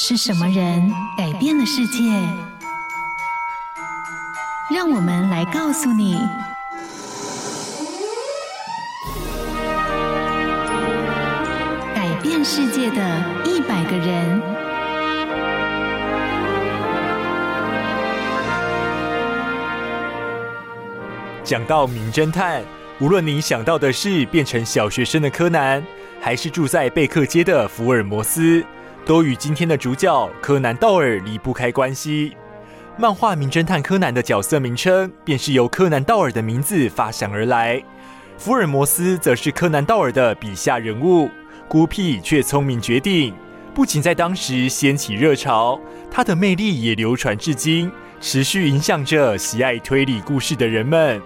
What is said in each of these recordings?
是什么人改变了世界？让我们来告诉你：改变世界的一百个人。讲到名侦探，无论你想到的是变成小学生的柯南，还是住在贝克街的福尔摩斯。都与今天的主角柯南道尔离不开关系。漫画名侦探柯南的角色名称便是由柯南道尔的名字发想而来。福尔摩斯则是柯南道尔的笔下人物，孤僻却聪明绝顶，不仅在当时掀起热潮，他的魅力也流传至今，持续影响着喜爱推理故事的人们。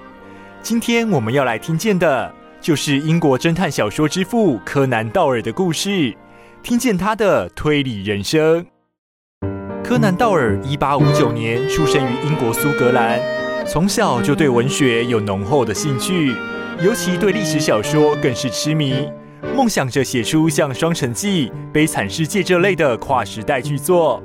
今天我们要来听见的，就是英国侦探小说之父柯南道尔的故事。听见他的推理人生。柯南道尔一八五九年出生于英国苏格兰，从小就对文学有浓厚的兴趣，尤其对历史小说更是痴迷，梦想着写出像《双城记》《悲惨世界》这类的跨时代巨作。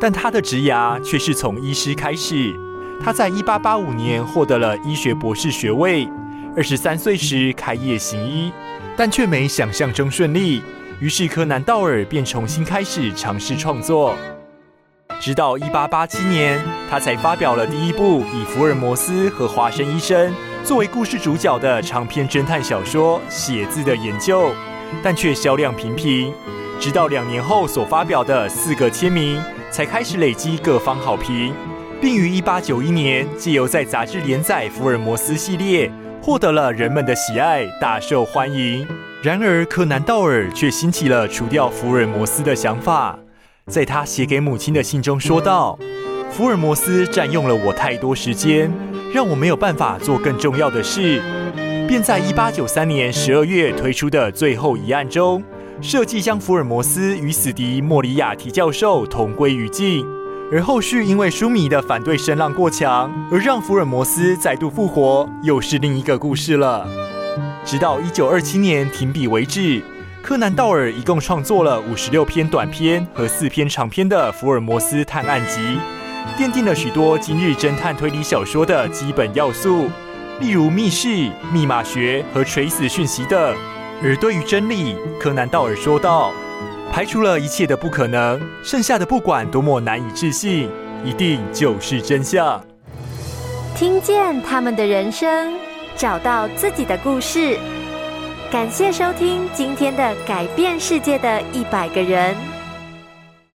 但他的职涯却是从医师开始。他在一八八五年获得了医学博士学位，二十三岁时开业行医，但却没想象中顺利。于是，柯南道尔便重新开始尝试创作，直到一八八七年，他才发表了第一部以福尔摩斯和华生医生作为故事主角的长篇侦探小说《写字的研究》，但却销量平平。直到两年后所发表的《四个签名》，才开始累积各方好评，并于一八九一年借由在杂志连载福尔摩斯系列，获得了人们的喜爱，大受欢迎。然而，柯南道尔却兴起了除掉福尔摩斯的想法。在他写给母亲的信中说道：“福尔摩斯占用了我太多时间，让我没有办法做更重要的事。”便在1893年12月推出的最后一案中，设计将福尔摩斯与死敌莫里亚蒂教授同归于尽。而后续因为书迷的反对声浪过强，而让福尔摩斯再度复活，又是另一个故事了。直到一九二七年停笔为止，柯南道尔一共创作了五十六篇短篇和四篇长篇的福尔摩斯探案集，奠定了许多今日侦探推理小说的基本要素，例如密室、密码学和垂死讯息等。而对于真理，柯南道尔说道：“排除了一切的不可能，剩下的不管多么难以置信，一定就是真相。”听见他们的人生。找到自己的故事。感谢收听今天的改变世界的一百个人。